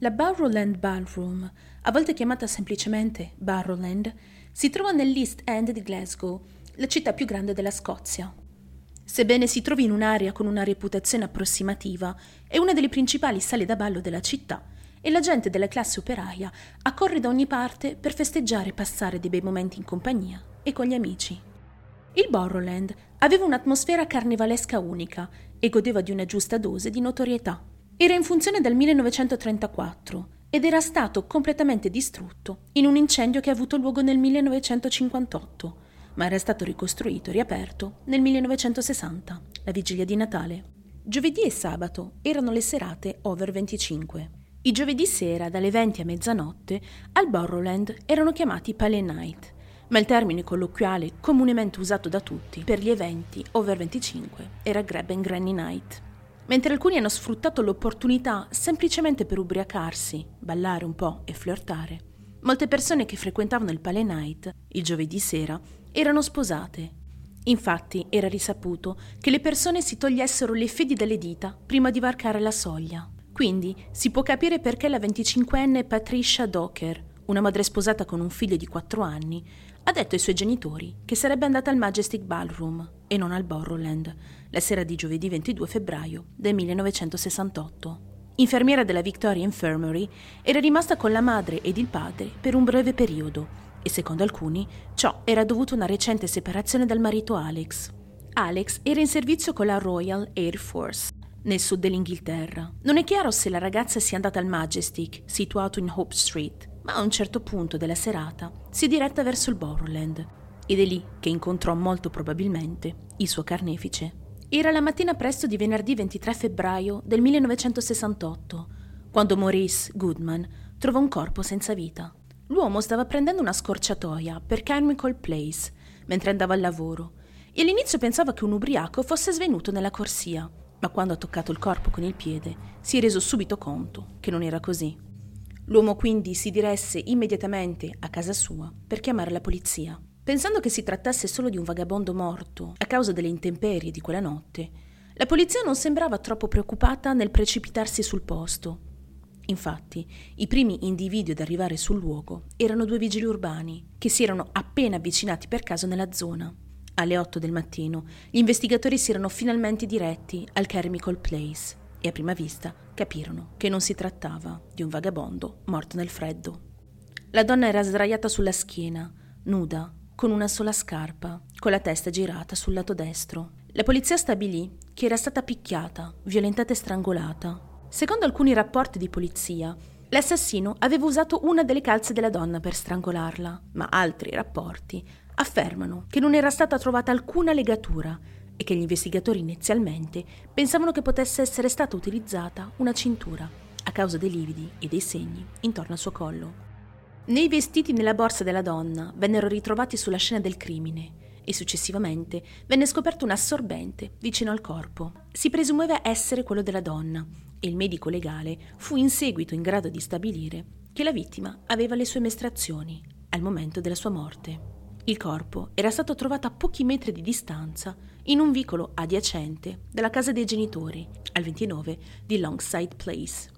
La Barrowland Ballroom, a volte chiamata semplicemente Barrowland, si trova nell'East End di Glasgow, la città più grande della Scozia. Sebbene si trovi in un'area con una reputazione approssimativa, è una delle principali sale da ballo della città e la gente della classe operaia accorre da ogni parte per festeggiare e passare dei bei momenti in compagnia e con gli amici. Il Borrowland aveva un'atmosfera carnevalesca unica e godeva di una giusta dose di notorietà. Era in funzione dal 1934 ed era stato completamente distrutto in un incendio che ha avuto luogo nel 1958, ma era stato ricostruito e riaperto nel 1960, la vigilia di Natale. Giovedì e sabato erano le serate over 25. I giovedì sera dalle 20 a mezzanotte al Borrowland erano chiamati Pale Night ma il termine colloquiale comunemente usato da tutti per gli eventi over 25 era Grab and Granny Night. Mentre alcuni hanno sfruttato l'opportunità semplicemente per ubriacarsi, ballare un po' e flirtare, molte persone che frequentavano il Pale Night il giovedì sera erano sposate. Infatti era risaputo che le persone si togliessero le fedi dalle dita prima di varcare la soglia. Quindi si può capire perché la 25enne Patricia Docker, una madre sposata con un figlio di 4 anni, ha detto ai suoi genitori che sarebbe andata al Majestic Ballroom e non al Borrowland la sera di giovedì 22 febbraio del 1968. Infermiera della Victoria Infirmary, era rimasta con la madre ed il padre per un breve periodo e secondo alcuni ciò era dovuto a una recente separazione dal marito Alex. Alex era in servizio con la Royal Air Force nel sud dell'Inghilterra. Non è chiaro se la ragazza sia andata al Majestic, situato in Hope Street, ma a un certo punto della serata si diretta verso il Borrowland ed è lì che incontrò molto probabilmente il suo carnefice. Era la mattina presto di venerdì 23 febbraio del 1968, quando Maurice Goodman trovò un corpo senza vita. L'uomo stava prendendo una scorciatoia per Carmichael Place mentre andava al lavoro e all'inizio pensava che un ubriaco fosse svenuto nella corsia, ma quando ha toccato il corpo con il piede si è reso subito conto che non era così. L'uomo quindi si diresse immediatamente a casa sua per chiamare la polizia. Pensando che si trattasse solo di un vagabondo morto a causa delle intemperie di quella notte, la polizia non sembrava troppo preoccupata nel precipitarsi sul posto. Infatti, i primi individui ad arrivare sul luogo erano due vigili urbani che si erano appena avvicinati per caso nella zona. Alle 8 del mattino, gli investigatori si erano finalmente diretti al Chemical Place e a prima vista capirono che non si trattava di un vagabondo morto nel freddo. La donna era sdraiata sulla schiena, nuda, con una sola scarpa, con la testa girata sul lato destro. La polizia stabilì che era stata picchiata, violentata e strangolata. Secondo alcuni rapporti di polizia, l'assassino aveva usato una delle calze della donna per strangolarla, ma altri rapporti affermano che non era stata trovata alcuna legatura e che gli investigatori inizialmente pensavano che potesse essere stata utilizzata una cintura a causa dei lividi e dei segni intorno al suo collo. Nei vestiti nella borsa della donna vennero ritrovati sulla scena del crimine e successivamente venne scoperto un assorbente vicino al corpo. Si presumeva essere quello della donna e il medico legale fu in seguito in grado di stabilire che la vittima aveva le sue mestrazioni al momento della sua morte. Il corpo era stato trovato a pochi metri di distanza in un vicolo adiacente della casa dei genitori, al 29 di Longside Place.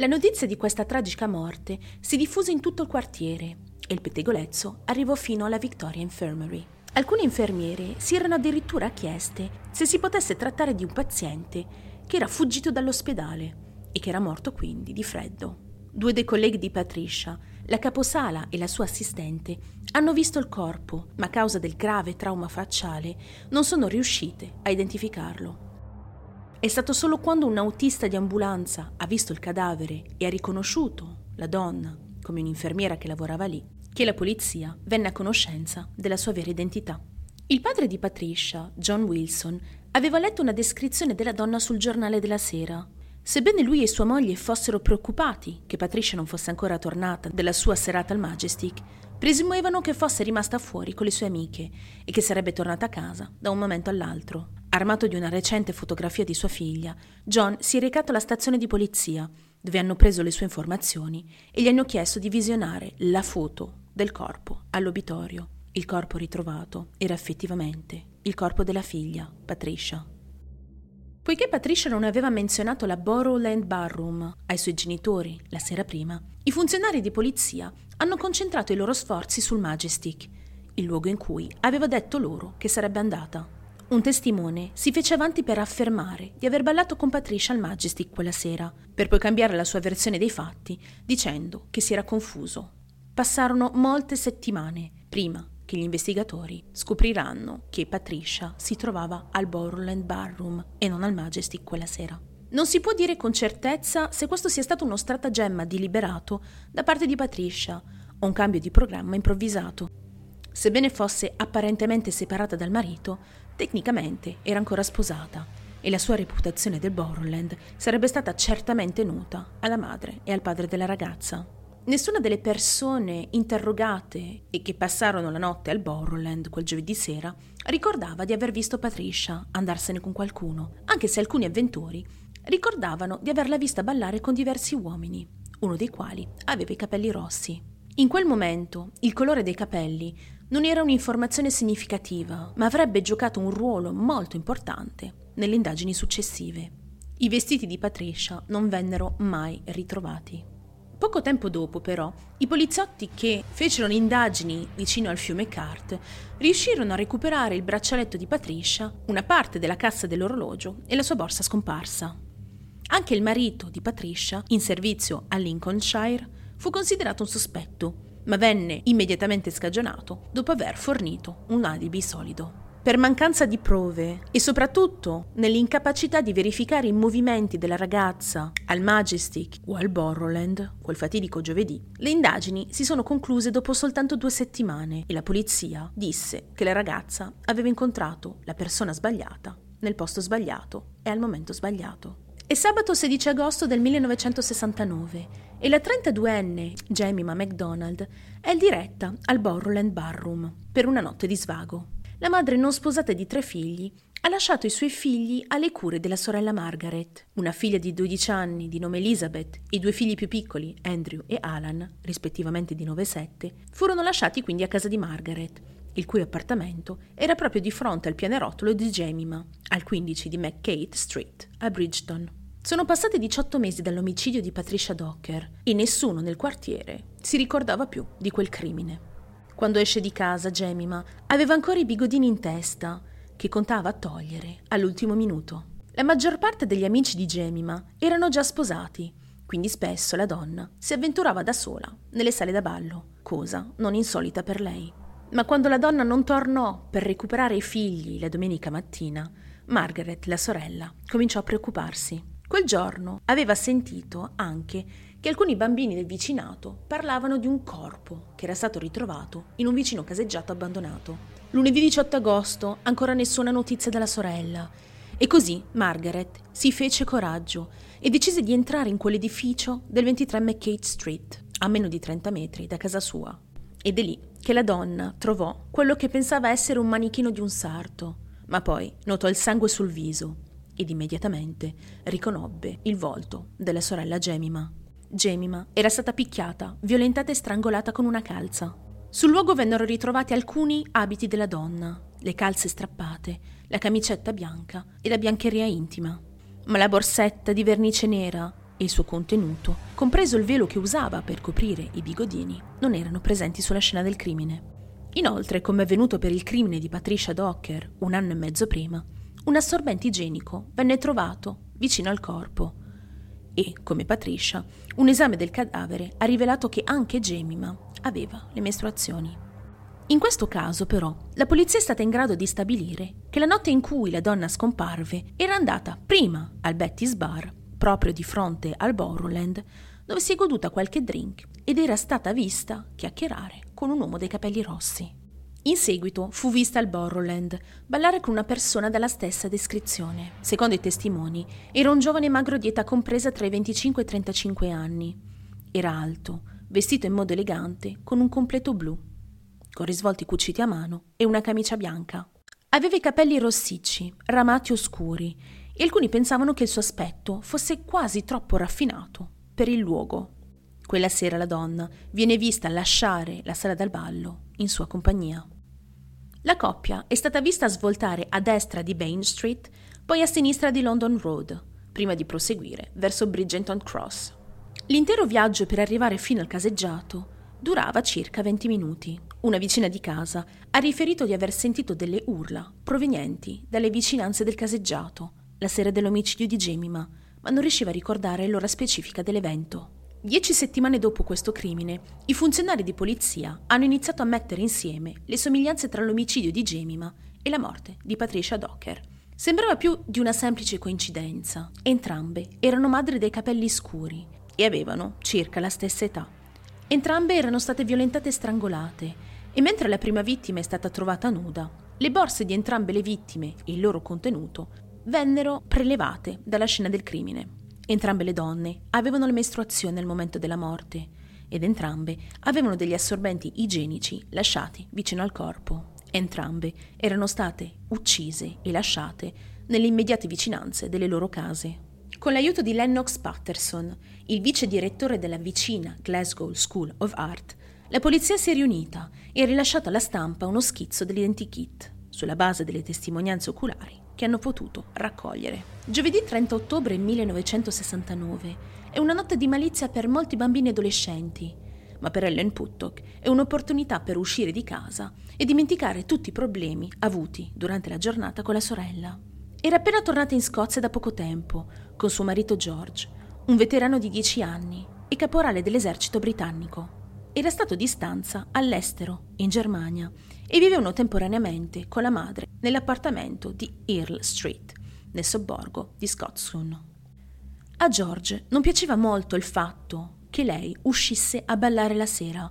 La notizia di questa tragica morte si diffuse in tutto il quartiere e il pettegolezzo arrivò fino alla Victoria Infirmary. Alcune infermiere si erano addirittura chieste se si potesse trattare di un paziente che era fuggito dall'ospedale e che era morto quindi di freddo. Due dei colleghi di Patricia la caposala e la sua assistente hanno visto il corpo, ma a causa del grave trauma facciale non sono riuscite a identificarlo. È stato solo quando un autista di ambulanza ha visto il cadavere e ha riconosciuto la donna come un'infermiera che lavorava lì, che la polizia venne a conoscenza della sua vera identità. Il padre di Patricia, John Wilson, aveva letto una descrizione della donna sul giornale della sera Sebbene lui e sua moglie fossero preoccupati che Patricia non fosse ancora tornata dalla sua serata al Majestic, presumevano che fosse rimasta fuori con le sue amiche e che sarebbe tornata a casa da un momento all'altro. Armato di una recente fotografia di sua figlia, John si è recato alla stazione di polizia, dove hanno preso le sue informazioni e gli hanno chiesto di visionare la foto del corpo all'obitorio. Il corpo ritrovato era effettivamente il corpo della figlia, Patricia. Poiché Patricia non aveva menzionato la Borrowland Barroom ai suoi genitori la sera prima, i funzionari di polizia hanno concentrato i loro sforzi sul Majestic, il luogo in cui aveva detto loro che sarebbe andata. Un testimone si fece avanti per affermare di aver ballato con Patricia al Majestic quella sera, per poi cambiare la sua versione dei fatti dicendo che si era confuso. Passarono molte settimane prima che gli investigatori scopriranno che Patricia si trovava al Borland Barroom e non al Majestic quella sera. Non si può dire con certezza se questo sia stato uno stratagemma deliberato da parte di Patricia o un cambio di programma improvvisato. Sebbene fosse apparentemente separata dal marito, tecnicamente era ancora sposata e la sua reputazione del Borland sarebbe stata certamente nota alla madre e al padre della ragazza. Nessuna delle persone interrogate e che passarono la notte al Borrowland quel giovedì sera ricordava di aver visto Patricia andarsene con qualcuno, anche se alcuni avventori ricordavano di averla vista ballare con diversi uomini, uno dei quali aveva i capelli rossi. In quel momento il colore dei capelli non era un'informazione significativa, ma avrebbe giocato un ruolo molto importante nelle indagini successive. I vestiti di Patricia non vennero mai ritrovati. Poco tempo dopo, però, i poliziotti che fecero le indagini vicino al fiume Cart riuscirono a recuperare il braccialetto di Patricia, una parte della cassa dell'orologio e la sua borsa scomparsa. Anche il marito di Patricia, in servizio a Lincolnshire, fu considerato un sospetto, ma venne immediatamente scagionato dopo aver fornito un alibi solido per mancanza di prove e soprattutto nell'incapacità di verificare i movimenti della ragazza al Majestic o al Borrowland, quel fatidico giovedì, le indagini si sono concluse dopo soltanto due settimane e la polizia disse che la ragazza aveva incontrato la persona sbagliata nel posto sbagliato e al momento sbagliato. È sabato 16 agosto del 1969 e la 32enne Jemima MacDonald è diretta al Borrowland Barroom per una notte di svago. La madre non sposata di tre figli ha lasciato i suoi figli alle cure della sorella Margaret, una figlia di 12 anni di nome Elizabeth i due figli più piccoli, Andrew e Alan, rispettivamente di 9 e 7, furono lasciati quindi a casa di Margaret, il cui appartamento era proprio di fronte al pianerottolo di Jemima, al 15 di McCate Street, a Bridgeton. Sono passati 18 mesi dall'omicidio di Patricia Docker e nessuno nel quartiere si ricordava più di quel crimine. Quando esce di casa, Gemima aveva ancora i bigodini in testa, che contava togliere all'ultimo minuto. La maggior parte degli amici di Gemima erano già sposati, quindi spesso la donna si avventurava da sola nelle sale da ballo, cosa non insolita per lei. Ma quando la donna non tornò per recuperare i figli la domenica mattina, Margaret, la sorella, cominciò a preoccuparsi. Quel giorno aveva sentito anche che alcuni bambini del vicinato parlavano di un corpo che era stato ritrovato in un vicino caseggiato abbandonato. Lunedì 18 agosto ancora nessuna notizia dalla sorella e così Margaret si fece coraggio e decise di entrare in quell'edificio del 23 McCate Street, a meno di 30 metri da casa sua. Ed è lì che la donna trovò quello che pensava essere un manichino di un sarto, ma poi notò il sangue sul viso ed immediatamente riconobbe il volto della sorella Gemima. Gemima era stata picchiata, violentata e strangolata con una calza. Sul luogo vennero ritrovati alcuni abiti della donna, le calze strappate, la camicetta bianca e la biancheria intima. Ma la borsetta di vernice nera e il suo contenuto, compreso il velo che usava per coprire i bigodini, non erano presenti sulla scena del crimine. Inoltre, come avvenuto per il crimine di Patricia Docker un anno e mezzo prima, un assorbente igienico venne trovato vicino al corpo e, come Patricia, un esame del cadavere ha rivelato che anche Gemima aveva le mestruazioni. In questo caso, però, la polizia è stata in grado di stabilire che la notte in cui la donna scomparve era andata prima al Betty's Bar, proprio di fronte al Borrowland, dove si è goduta qualche drink ed era stata vista chiacchierare con un uomo dai capelli rossi. In seguito fu vista al Borrowland ballare con una persona dalla stessa descrizione. Secondo i testimoni, era un giovane magro di età compresa tra i 25 e i 35 anni. Era alto, vestito in modo elegante, con un completo blu, con risvolti cuciti a mano e una camicia bianca. Aveva i capelli rossicci, ramati oscuri, e alcuni pensavano che il suo aspetto fosse quasi troppo raffinato per il luogo. Quella sera la donna viene vista lasciare la sala dal ballo in sua compagnia. La coppia è stata vista svoltare a destra di Bain Street poi a sinistra di London Road, prima di proseguire verso Bridgeton Cross. L'intero viaggio per arrivare fino al caseggiato durava circa 20 minuti. Una vicina di casa ha riferito di aver sentito delle urla provenienti dalle vicinanze del caseggiato la sera dell'omicidio di Gemima, ma non riusciva a ricordare l'ora specifica dell'evento. Dieci settimane dopo questo crimine, i funzionari di polizia hanno iniziato a mettere insieme le somiglianze tra l'omicidio di Gemima e la morte di Patricia Docker. Sembrava più di una semplice coincidenza. Entrambe erano madri dai capelli scuri e avevano circa la stessa età. Entrambe erano state violentate e strangolate e mentre la prima vittima è stata trovata nuda, le borse di entrambe le vittime e il loro contenuto vennero prelevate dalla scena del crimine. Entrambe le donne avevano le mestruazioni al momento della morte ed entrambe avevano degli assorbenti igienici lasciati vicino al corpo. Entrambe erano state uccise e lasciate nelle immediate vicinanze delle loro case. Con l'aiuto di Lennox Patterson, il vice direttore della vicina Glasgow School of Art, la polizia si è riunita e ha rilasciato alla stampa uno schizzo dell'identikit sulla base delle testimonianze oculari che hanno potuto raccogliere. Giovedì 30 ottobre 1969 è una notte di malizia per molti bambini adolescenti, ma per Ellen Puttock è un'opportunità per uscire di casa e dimenticare tutti i problemi avuti durante la giornata con la sorella. Era appena tornata in Scozia da poco tempo, con suo marito George, un veterano di 10 anni e caporale dell'esercito britannico. Era stato di stanza all'estero, in Germania, e vivevano temporaneamente con la madre nell'appartamento di Earl Street, nel sobborgo di Scotston. A George non piaceva molto il fatto che lei uscisse a ballare la sera,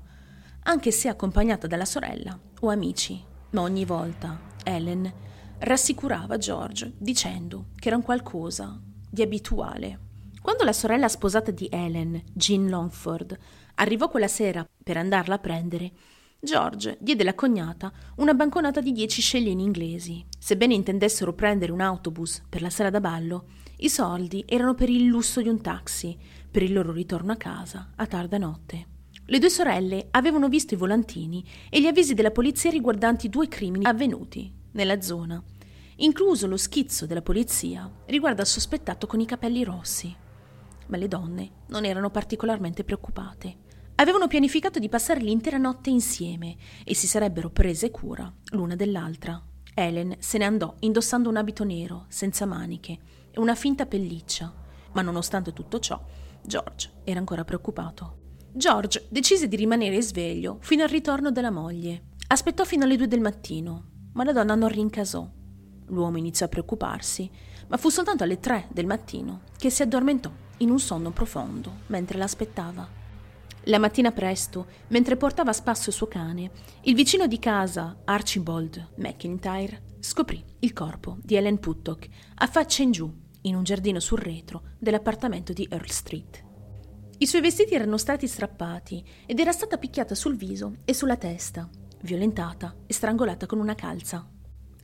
anche se accompagnata dalla sorella o amici, ma ogni volta Ellen rassicurava George dicendo che era un qualcosa di abituale. Quando la sorella sposata di Ellen, Jean Longford, arrivò quella sera per andarla a prendere, George diede alla cognata una banconota di dieci scellini inglesi. Sebbene intendessero prendere un autobus per la sera da ballo, i soldi erano per il lusso di un taxi, per il loro ritorno a casa a tarda notte. Le due sorelle avevano visto i volantini e gli avvisi della polizia riguardanti due crimini avvenuti nella zona, incluso lo schizzo della polizia riguardo al sospettato con i capelli rossi. Ma le donne non erano particolarmente preoccupate. Avevano pianificato di passare l'intera notte insieme e si sarebbero prese cura l'una dell'altra. Helen se ne andò indossando un abito nero, senza maniche, e una finta pelliccia, ma nonostante tutto ciò, George era ancora preoccupato. George decise di rimanere sveglio fino al ritorno della moglie. Aspettò fino alle due del mattino, ma la donna non rincasò. L'uomo iniziò a preoccuparsi, ma fu soltanto alle tre del mattino che si addormentò in un sonno profondo mentre l'aspettava. La mattina presto, mentre portava a spasso suo cane, il vicino di casa, Archibald McIntyre, scoprì il corpo di Ellen Puttock a faccia in giù, in un giardino sul retro dell'appartamento di Earl Street. I suoi vestiti erano stati strappati ed era stata picchiata sul viso e sulla testa, violentata e strangolata con una calza.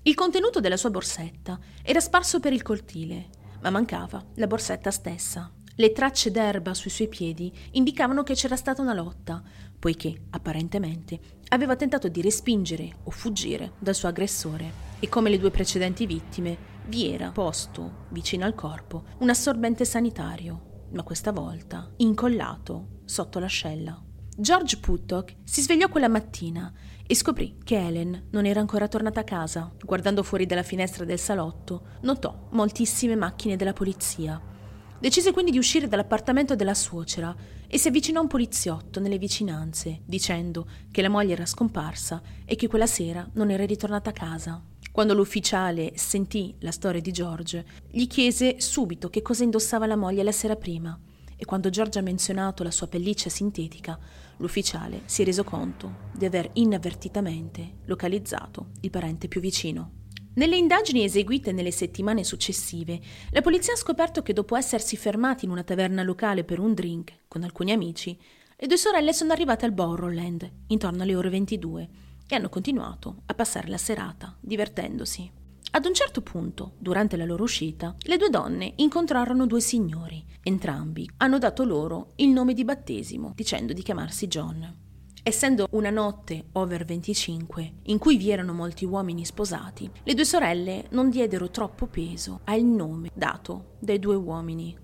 Il contenuto della sua borsetta era sparso per il cortile, ma mancava la borsetta stessa. Le tracce d'erba sui suoi piedi indicavano che c'era stata una lotta, poiché, apparentemente, aveva tentato di respingere o fuggire dal suo aggressore e come le due precedenti vittime vi era posto, vicino al corpo, un assorbente sanitario, ma questa volta incollato sotto l'ascella. George Puttock si svegliò quella mattina e scoprì che Helen non era ancora tornata a casa. Guardando fuori dalla finestra del salotto, notò moltissime macchine della polizia Decise quindi di uscire dall'appartamento della suocera e si avvicinò a un poliziotto nelle vicinanze, dicendo che la moglie era scomparsa e che quella sera non era ritornata a casa. Quando l'ufficiale sentì la storia di George, gli chiese subito che cosa indossava la moglie la sera prima e quando George ha menzionato la sua pelliccia sintetica, l'ufficiale si è reso conto di aver inavvertitamente localizzato il parente più vicino. Nelle indagini eseguite nelle settimane successive, la polizia ha scoperto che dopo essersi fermati in una taverna locale per un drink con alcuni amici, le due sorelle sono arrivate al Borrowland intorno alle ore 22 e hanno continuato a passare la serata divertendosi. Ad un certo punto, durante la loro uscita, le due donne incontrarono due signori. Entrambi hanno dato loro il nome di battesimo, dicendo di chiamarsi John. Essendo una notte over 25, in cui vi erano molti uomini sposati, le due sorelle non diedero troppo peso al nome dato dai due uomini.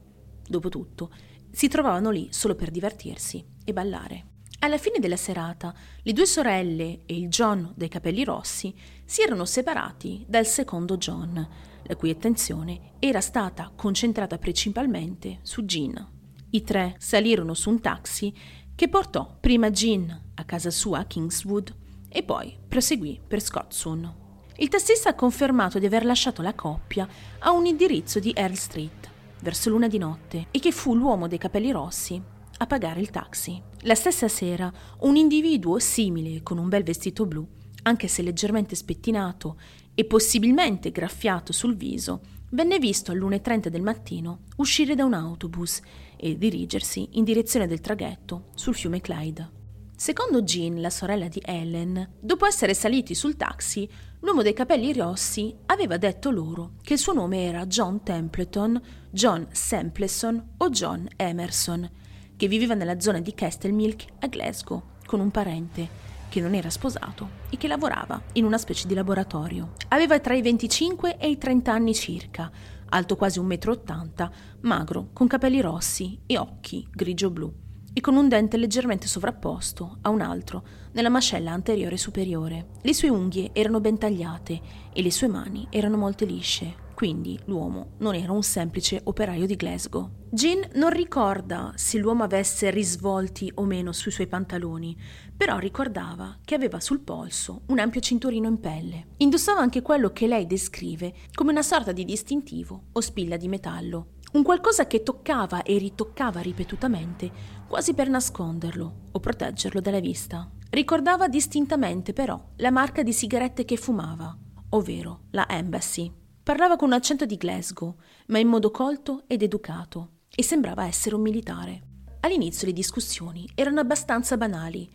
Dopotutto, si trovavano lì solo per divertirsi e ballare. Alla fine della serata, le due sorelle e il John dei capelli rossi si erano separati dal secondo John, la cui attenzione era stata concentrata principalmente su Jean. I tre salirono su un taxi che portò prima Jean a casa sua a Kingswood e poi proseguì per Scottson. Il tassista ha confermato di aver lasciato la coppia a un indirizzo di Earl Street verso l'una di notte e che fu l'uomo dei capelli rossi a pagare il taxi. La stessa sera un individuo simile con un bel vestito blu, anche se leggermente spettinato e possibilmente graffiato sul viso, venne visto alle 1.30 del mattino uscire da un autobus e dirigersi in direzione del traghetto sul fiume Clyde. Secondo Jean, la sorella di Ellen, dopo essere saliti sul taxi, l'uomo dei capelli rossi aveva detto loro che il suo nome era John Templeton, John Sampleson o John Emerson, che viveva nella zona di Castlemilk a Glasgow con un parente che non era sposato e che lavorava in una specie di laboratorio. Aveva tra i 25 e i 30 anni circa, alto quasi 1,80 m, magro, con capelli rossi e occhi grigio-blu, e con un dente leggermente sovrapposto a un altro nella mascella anteriore superiore. Le sue unghie erano ben tagliate e le sue mani erano molto lisce, quindi l'uomo non era un semplice operaio di Glasgow. Jean non ricorda se l'uomo avesse risvolti o meno sui suoi pantaloni, però ricordava che aveva sul polso un ampio cinturino in pelle. Indossava anche quello che lei descrive come una sorta di distintivo o spilla di metallo, un qualcosa che toccava e ritoccava ripetutamente, quasi per nasconderlo o proteggerlo dalla vista. Ricordava distintamente però la marca di sigarette che fumava, ovvero la Embassy. Parlava con un accento di Glasgow, ma in modo colto ed educato, e sembrava essere un militare. All'inizio le discussioni erano abbastanza banali,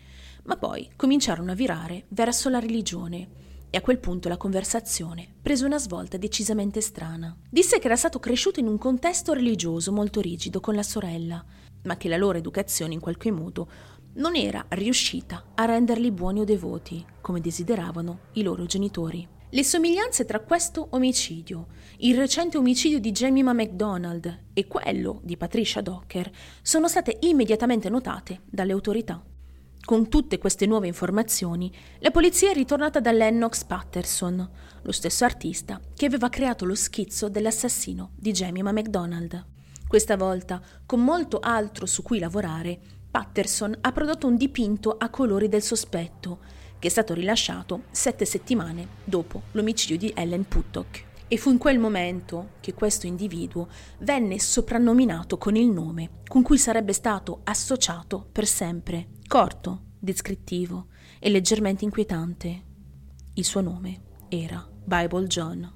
ma poi cominciarono a virare verso la religione e a quel punto la conversazione prese una svolta decisamente strana. Disse che era stato cresciuto in un contesto religioso molto rigido con la sorella, ma che la loro educazione in qualche modo non era riuscita a renderli buoni o devoti, come desideravano i loro genitori. Le somiglianze tra questo omicidio, il recente omicidio di Jemima MacDonald e quello di Patricia Docker sono state immediatamente notate dalle autorità. Con tutte queste nuove informazioni, la polizia è ritornata da Lennox Patterson, lo stesso artista che aveva creato lo schizzo dell'assassino di Jemima MacDonald. Questa volta, con molto altro su cui lavorare, Patterson ha prodotto un dipinto a colori del sospetto che è stato rilasciato sette settimane dopo l'omicidio di Ellen Puttock. E fu in quel momento che questo individuo venne soprannominato con il nome con cui sarebbe stato associato per sempre, corto, descrittivo e leggermente inquietante. Il suo nome era Bible John.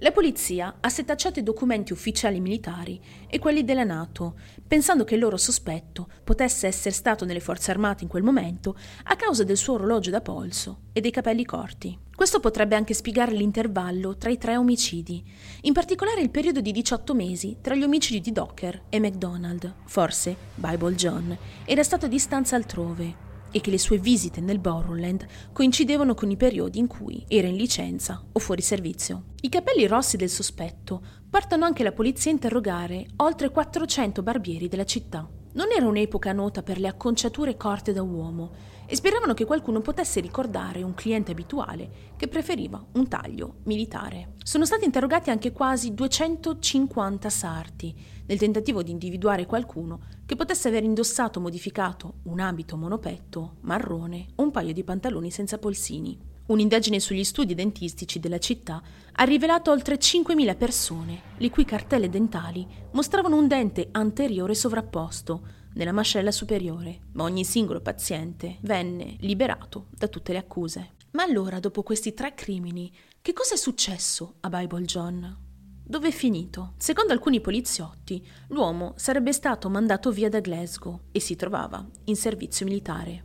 La polizia ha setacciato i documenti ufficiali militari e quelli della Nato, pensando che il loro sospetto potesse essere stato nelle forze armate in quel momento a causa del suo orologio da polso e dei capelli corti. Questo potrebbe anche spiegare l'intervallo tra i tre omicidi, in particolare il periodo di 18 mesi tra gli omicidi di Docker e McDonald. Forse Bible John era stato a distanza altrove e che le sue visite nel Borrowland coincidevano con i periodi in cui era in licenza o fuori servizio. I capelli rossi del sospetto portano anche la polizia a interrogare oltre 400 barbieri della città. Non era un'epoca nota per le acconciature corte da uomo e speravano che qualcuno potesse ricordare un cliente abituale che preferiva un taglio militare. Sono stati interrogati anche quasi 250 sarti nel tentativo di individuare qualcuno che potesse aver indossato o modificato un abito monopetto marrone o un paio di pantaloni senza polsini. Un'indagine sugli studi dentistici della città ha rivelato oltre 5.000 persone, le cui cartelle dentali mostravano un dente anteriore sovrapposto nella mascella superiore, ma ogni singolo paziente venne liberato da tutte le accuse. Ma allora, dopo questi tre crimini, che cosa è successo a Bible John? Dove è finito? Secondo alcuni poliziotti, l'uomo sarebbe stato mandato via da Glasgow e si trovava in servizio militare.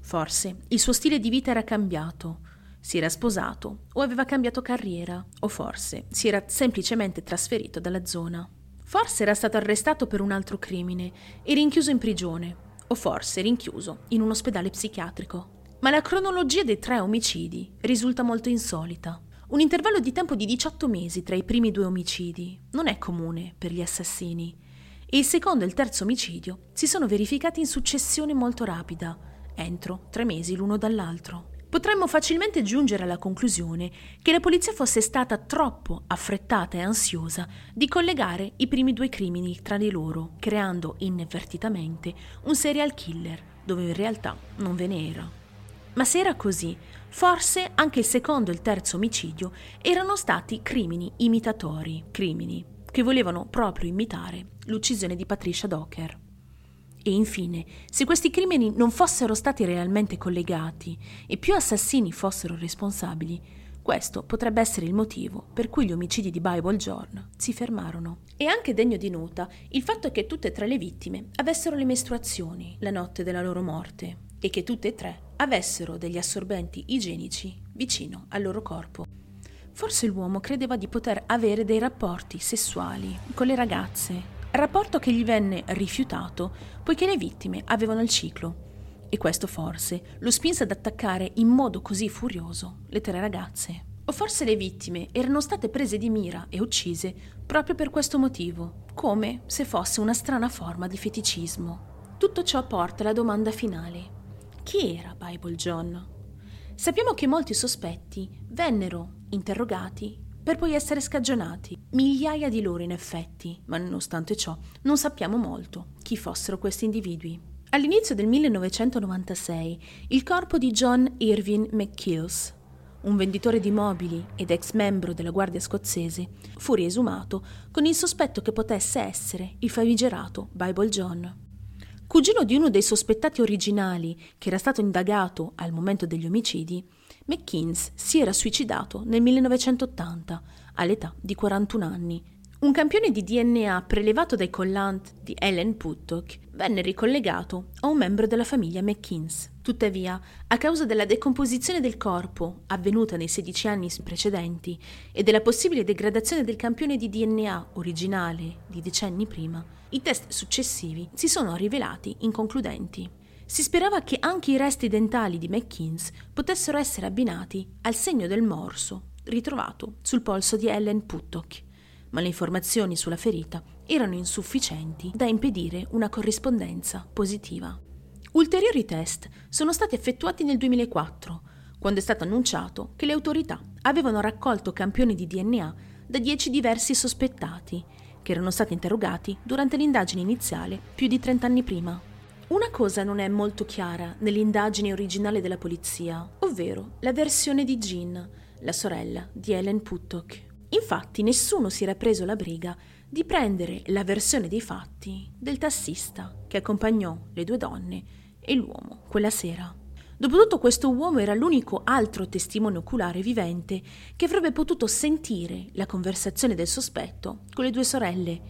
Forse il suo stile di vita era cambiato, si era sposato o aveva cambiato carriera, o forse si era semplicemente trasferito dalla zona. Forse era stato arrestato per un altro crimine e rinchiuso in prigione, o forse rinchiuso in un ospedale psichiatrico. Ma la cronologia dei tre omicidi risulta molto insolita. Un intervallo di tempo di 18 mesi tra i primi due omicidi non è comune per gli assassini e il secondo e il terzo omicidio si sono verificati in successione molto rapida, entro tre mesi l'uno dall'altro. Potremmo facilmente giungere alla conclusione che la polizia fosse stata troppo affrettata e ansiosa di collegare i primi due crimini tra di loro, creando inavvertitamente un serial killer, dove in realtà non ve ne era. Ma se era così, forse anche il secondo e il terzo omicidio erano stati crimini imitatori, crimini che volevano proprio imitare l'uccisione di Patricia Docker. E infine, se questi crimini non fossero stati realmente collegati e più assassini fossero responsabili, questo potrebbe essere il motivo per cui gli omicidi di Bible John si fermarono. È anche degno di nota il fatto che tutte e tre le vittime avessero le mestruazioni la notte della loro morte e che tutte e tre avessero degli assorbenti igienici vicino al loro corpo. Forse l'uomo credeva di poter avere dei rapporti sessuali con le ragazze, rapporto che gli venne rifiutato poiché le vittime avevano il ciclo e questo forse lo spinse ad attaccare in modo così furioso le tre ragazze. O forse le vittime erano state prese di mira e uccise proprio per questo motivo, come se fosse una strana forma di feticismo. Tutto ciò porta alla domanda finale. Chi era Bible John? Sappiamo che molti sospetti vennero interrogati per poi essere scagionati. Migliaia di loro in effetti, ma nonostante ciò non sappiamo molto chi fossero questi individui. All'inizio del 1996 il corpo di John Irving McKills, un venditore di mobili ed ex membro della Guardia scozzese, fu riesumato con il sospetto che potesse essere il famigerato Bible John. Cugino di uno dei sospettati originali che era stato indagato al momento degli omicidi, McKeans si era suicidato nel 1980 all'età di 41 anni. Un campione di DNA prelevato dai collant di Ellen Puttock venne ricollegato a un membro della famiglia McKeans. Tuttavia, a causa della decomposizione del corpo avvenuta nei 16 anni precedenti e della possibile degradazione del campione di DNA originale di decenni prima, i test successivi si sono rivelati inconcludenti. Si sperava che anche i resti dentali di McKeans potessero essere abbinati al segno del morso ritrovato sul polso di Ellen Puttock, ma le informazioni sulla ferita erano insufficienti da impedire una corrispondenza positiva. Ulteriori test sono stati effettuati nel 2004, quando è stato annunciato che le autorità avevano raccolto campioni di DNA da dieci diversi sospettati, che erano stati interrogati durante l'indagine iniziale più di 30 anni prima. Una cosa non è molto chiara nell'indagine originale della polizia, ovvero la versione di Jean, la sorella di Ellen Puttock. Infatti nessuno si era preso la briga di prendere la versione dei fatti del tassista che accompagnò le due donne e l'uomo quella sera. Dopotutto questo uomo era l'unico altro testimone oculare vivente che avrebbe potuto sentire la conversazione del sospetto con le due sorelle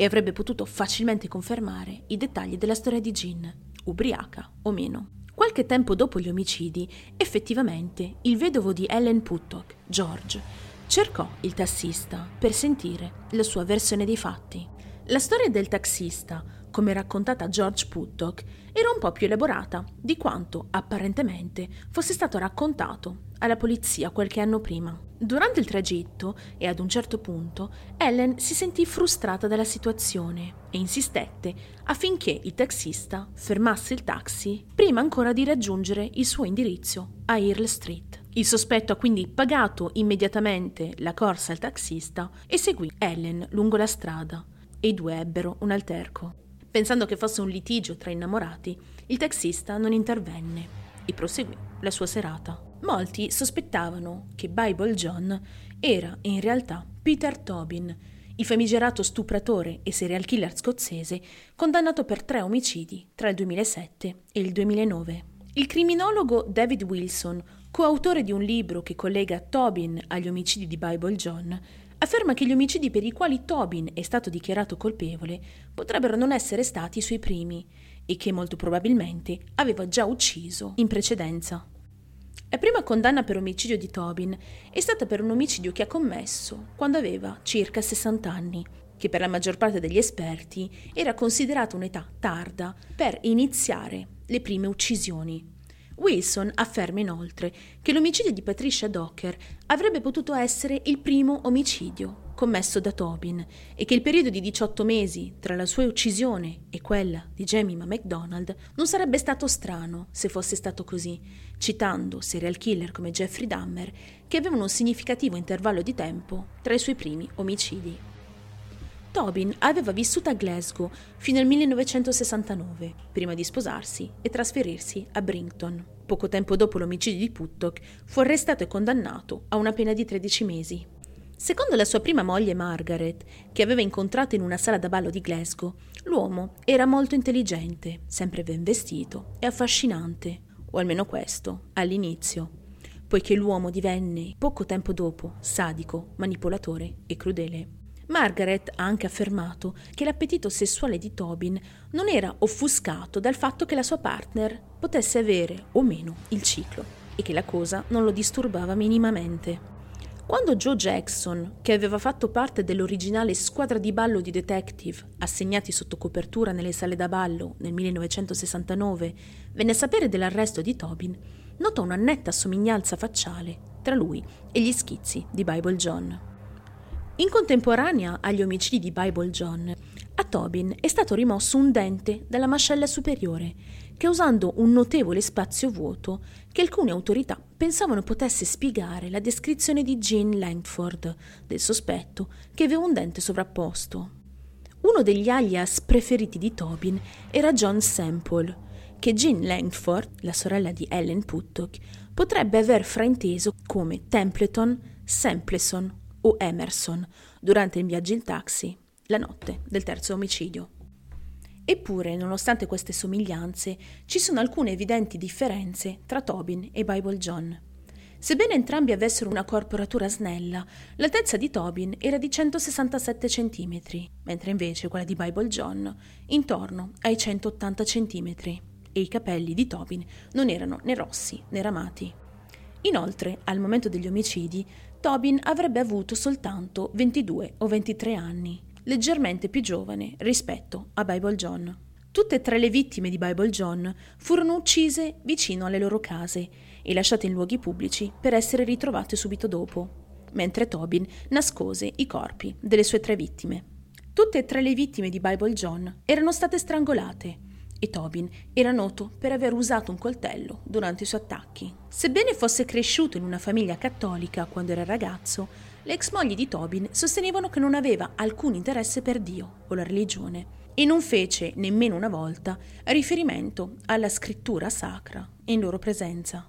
e avrebbe potuto facilmente confermare i dettagli della storia di Jean, ubriaca o meno. Qualche tempo dopo gli omicidi, effettivamente, il vedovo di Ellen Puttock, George, cercò il tassista per sentire la sua versione dei fatti. La storia del taxista, come raccontata a George Puttock, era un po' più elaborata di quanto apparentemente fosse stato raccontato alla polizia qualche anno prima. Durante il tragitto e ad un certo punto Ellen si sentì frustrata dalla situazione e insistette affinché il taxista fermasse il taxi prima ancora di raggiungere il suo indirizzo a Earl Street. Il sospetto ha quindi pagato immediatamente la corsa al taxista e seguì Ellen lungo la strada e i due ebbero un alterco. Pensando che fosse un litigio tra innamorati, il taxista non intervenne e proseguì la sua serata. Molti sospettavano che Bible John era in realtà Peter Tobin, il famigerato stupratore e serial killer scozzese condannato per tre omicidi tra il 2007 e il 2009. Il criminologo David Wilson, coautore di un libro che collega Tobin agli omicidi di Bible John, afferma che gli omicidi per i quali Tobin è stato dichiarato colpevole potrebbero non essere stati i suoi primi e che molto probabilmente aveva già ucciso in precedenza. La prima condanna per omicidio di Tobin è stata per un omicidio che ha commesso quando aveva circa 60 anni. che per la maggior parte degli esperti era considerata un'età tarda per iniziare le prime uccisioni. Wilson afferma inoltre che l'omicidio di Patricia Docker avrebbe potuto essere il primo omicidio commesso da Tobin e che il periodo di 18 mesi tra la sua uccisione e quella di Jemima MacDonald non sarebbe stato strano se fosse stato così, citando serial killer come Jeffrey Dahmer che avevano un significativo intervallo di tempo tra i suoi primi omicidi. Tobin aveva vissuto a Glasgow fino al 1969, prima di sposarsi e trasferirsi a Brington. Poco tempo dopo l'omicidio di Puttock fu arrestato e condannato a una pena di 13 mesi. Secondo la sua prima moglie Margaret, che aveva incontrato in una sala da ballo di Glasgow, l'uomo era molto intelligente, sempre ben vestito e affascinante, o almeno questo, all'inizio, poiché l'uomo divenne, poco tempo dopo, sadico, manipolatore e crudele. Margaret ha anche affermato che l'appetito sessuale di Tobin non era offuscato dal fatto che la sua partner potesse avere o meno il ciclo e che la cosa non lo disturbava minimamente. Quando Joe Jackson, che aveva fatto parte dell'originale squadra di ballo di detective assegnati sotto copertura nelle sale da ballo nel 1969, venne a sapere dell'arresto di Tobin, notò una netta somiglianza facciale tra lui e gli schizzi di Bible John. In contemporanea agli omicidi di Bible John, a Tobin è stato rimosso un dente dalla mascella superiore causando un notevole spazio vuoto che alcune autorità pensavano potesse spiegare la descrizione di Jean Langford del sospetto che aveva un dente sovrapposto. Uno degli alias preferiti di Tobin era John Sample, che Jean Langford, la sorella di Ellen Puttock, potrebbe aver frainteso come Templeton, Sampleson o Emerson durante il viaggio in taxi la notte del terzo omicidio. Eppure, nonostante queste somiglianze, ci sono alcune evidenti differenze tra Tobin e Bible John. Sebbene entrambi avessero una corporatura snella, l'altezza di Tobin era di 167 cm, mentre invece quella di Bible John intorno ai 180 cm, e i capelli di Tobin non erano né rossi né ramati. Inoltre, al momento degli omicidi, Tobin avrebbe avuto soltanto 22 o 23 anni, leggermente più giovane rispetto a Bible John. Tutte e tre le vittime di Bible John furono uccise vicino alle loro case e lasciate in luoghi pubblici per essere ritrovate subito dopo, mentre Tobin nascose i corpi delle sue tre vittime. Tutte e tre le vittime di Bible John erano state strangolate e Tobin era noto per aver usato un coltello durante i suoi attacchi. Sebbene fosse cresciuto in una famiglia cattolica quando era ragazzo, le ex mogli di Tobin sostenevano che non aveva alcun interesse per Dio o la religione e non fece nemmeno una volta riferimento alla scrittura sacra in loro presenza.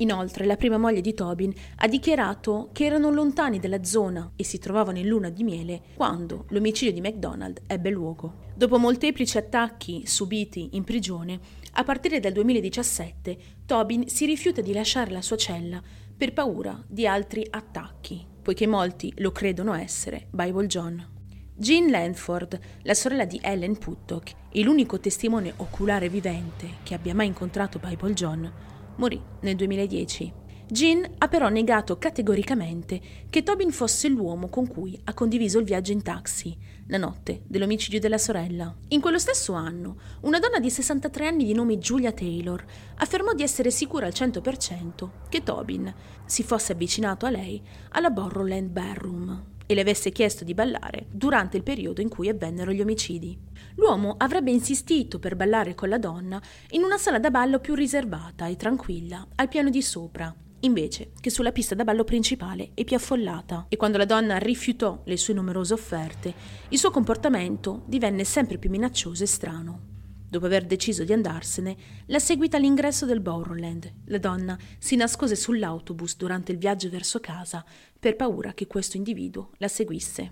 Inoltre, la prima moglie di Tobin ha dichiarato che erano lontani dalla zona e si trovavano in luna di miele quando l'omicidio di MacDonald ebbe luogo. Dopo molteplici attacchi subiti in prigione, a partire dal 2017, Tobin si rifiuta di lasciare la sua cella per paura di altri attacchi poiché molti lo credono essere Bible John. Jean Lanford, la sorella di Ellen Puttock e l'unico testimone oculare vivente che abbia mai incontrato Bible John, morì nel 2010. Jean ha però negato categoricamente che Tobin fosse l'uomo con cui ha condiviso il viaggio in taxi la notte dell'omicidio della sorella. In quello stesso anno, una donna di 63 anni di nome Julia Taylor affermò di essere sicura al 100% che Tobin si fosse avvicinato a lei alla Borrowland Ballroom e le avesse chiesto di ballare durante il periodo in cui avvennero gli omicidi. L'uomo avrebbe insistito per ballare con la donna in una sala da ballo più riservata e tranquilla, al piano di sopra, invece che sulla pista da ballo principale e più affollata. E quando la donna rifiutò le sue numerose offerte, il suo comportamento divenne sempre più minaccioso e strano. Dopo aver deciso di andarsene, la seguita all'ingresso del Borrowland. La donna si nascose sull'autobus durante il viaggio verso casa per paura che questo individuo la seguisse.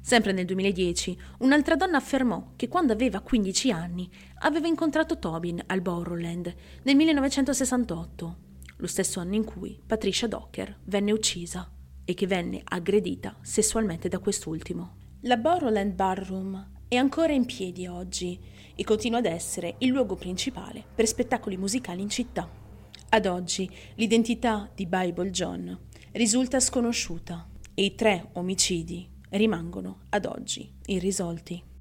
Sempre nel 2010, un'altra donna affermò che quando aveva 15 anni aveva incontrato Tobin al Borrowland nel 1968 lo stesso anno in cui Patricia Docker venne uccisa e che venne aggredita sessualmente da quest'ultimo. La Borrowland Ballroom è ancora in piedi oggi e continua ad essere il luogo principale per spettacoli musicali in città. Ad oggi l'identità di Bible John risulta sconosciuta e i tre omicidi rimangono ad oggi irrisolti.